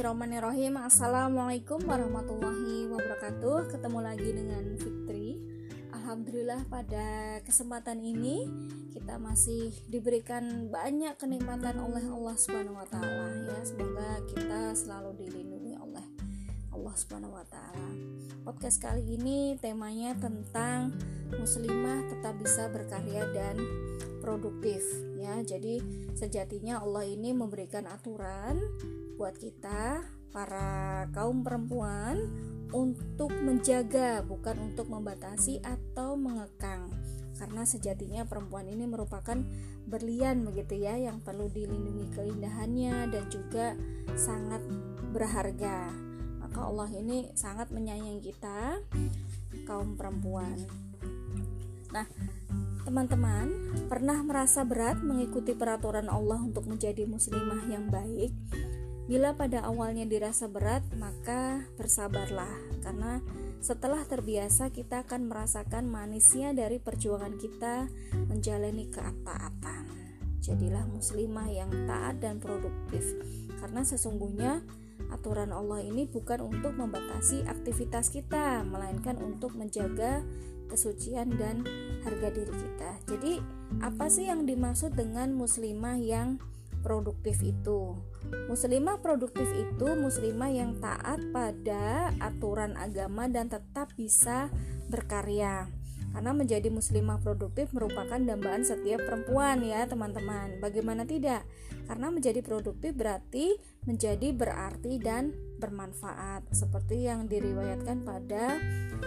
Bismillahirrahmanirrahim Assalamualaikum warahmatullahi wabarakatuh Ketemu lagi dengan Fitri Alhamdulillah pada kesempatan ini Kita masih diberikan banyak kenikmatan oleh Allah Subhanahu wa ya. Semoga kita selalu dilindungi oleh Allah Subhanahu wa. Podcast kali ini temanya tentang muslimah tetap bisa berkarya dan produktif ya. Jadi sejatinya Allah ini memberikan aturan buat kita para kaum perempuan untuk menjaga bukan untuk membatasi atau mengekang. Karena sejatinya perempuan ini merupakan berlian begitu ya yang perlu dilindungi keindahannya dan juga sangat berharga. Maka Allah ini sangat menyayangi kita kaum perempuan. Nah teman-teman pernah merasa berat mengikuti peraturan Allah untuk menjadi muslimah yang baik Bila pada awalnya dirasa berat, maka bersabarlah, karena setelah terbiasa kita akan merasakan manisnya dari perjuangan kita menjalani keataatan. Jadilah muslimah yang taat dan produktif, karena sesungguhnya aturan Allah ini bukan untuk membatasi aktivitas kita, melainkan untuk menjaga kesucian dan harga diri kita. Jadi, apa sih yang dimaksud dengan muslimah yang produktif itu. Muslimah produktif itu muslimah yang taat pada aturan agama dan tetap bisa berkarya. Karena menjadi muslimah produktif merupakan dambaan setiap perempuan ya teman-teman. Bagaimana tidak? Karena menjadi produktif berarti menjadi berarti dan bermanfaat. Seperti yang diriwayatkan pada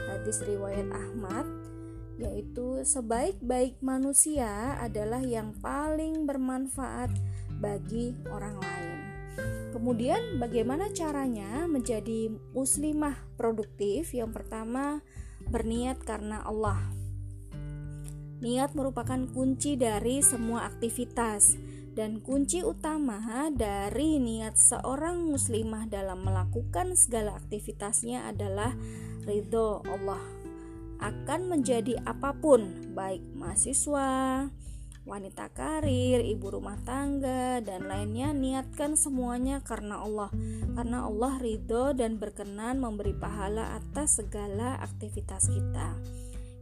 hadis riwayat Ahmad yaitu sebaik-baik manusia adalah yang paling bermanfaat bagi orang lain. Kemudian, bagaimana caranya menjadi muslimah produktif? Yang pertama, berniat karena Allah. Niat merupakan kunci dari semua aktivitas dan kunci utama dari niat seorang muslimah dalam melakukan segala aktivitasnya adalah ridho Allah akan menjadi apa pun baik mahasiswa, wanita karir, ibu rumah tangga, dan lainnya niatkan semuanya karena Allah. Karena Allah ridho dan berkenan memberi pahala atas segala aktivitas kita.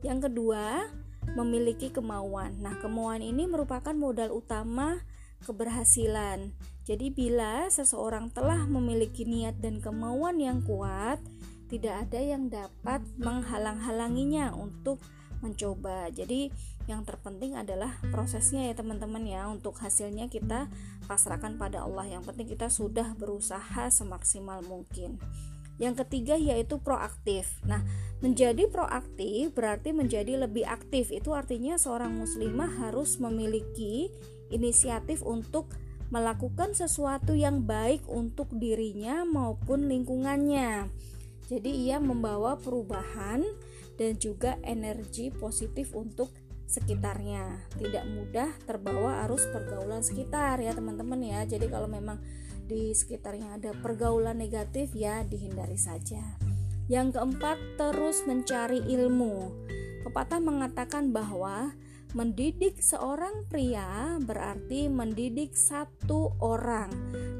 Yang kedua, memiliki kemauan. Nah, kemauan ini merupakan modal utama keberhasilan. Jadi, bila seseorang telah memiliki niat dan kemauan yang kuat, tidak ada yang dapat menghalang-halanginya untuk mencoba. Jadi, yang terpenting adalah prosesnya ya teman-teman ya untuk hasilnya kita pasrahkan pada Allah yang penting kita sudah berusaha semaksimal mungkin yang ketiga yaitu proaktif. Nah, menjadi proaktif berarti menjadi lebih aktif. Itu artinya seorang muslimah harus memiliki inisiatif untuk melakukan sesuatu yang baik untuk dirinya maupun lingkungannya. Jadi ia membawa perubahan dan juga energi positif untuk sekitarnya. Tidak mudah terbawa arus pergaulan sekitar ya teman-teman ya. Jadi kalau memang di sekitarnya ada pergaulan negatif ya dihindari saja. Yang keempat terus mencari ilmu. Pepatah mengatakan bahwa mendidik seorang pria berarti mendidik satu orang.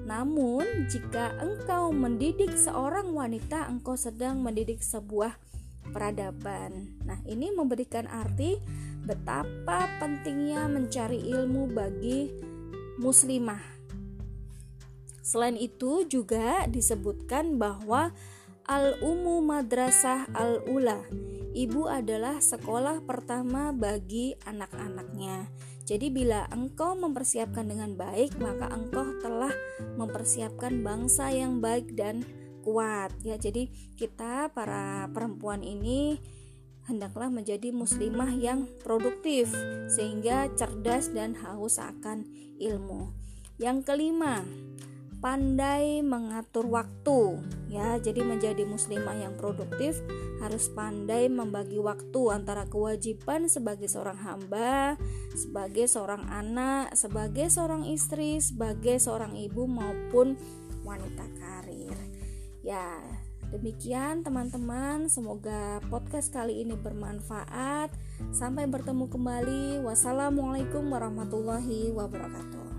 Namun jika engkau mendidik seorang wanita engkau sedang mendidik sebuah peradaban nah ini memberikan arti betapa pentingnya mencari ilmu bagi muslimah. Selain itu juga disebutkan bahwa Al-Umu Madrasah Al-Ula Ibu adalah sekolah pertama bagi anak-anaknya. Jadi bila engkau mempersiapkan dengan baik, maka engkau telah mempersiapkan bangsa yang baik dan kuat ya. Jadi kita para perempuan ini hendaklah menjadi muslimah yang produktif sehingga cerdas dan haus akan ilmu. Yang kelima, pandai mengatur waktu ya. Jadi menjadi muslimah yang produktif harus pandai membagi waktu antara kewajiban sebagai seorang hamba, sebagai seorang anak, sebagai seorang istri, sebagai seorang ibu maupun wanita karir. Ya, Demikian teman-teman, semoga podcast kali ini bermanfaat. Sampai bertemu kembali. Wassalamualaikum warahmatullahi wabarakatuh.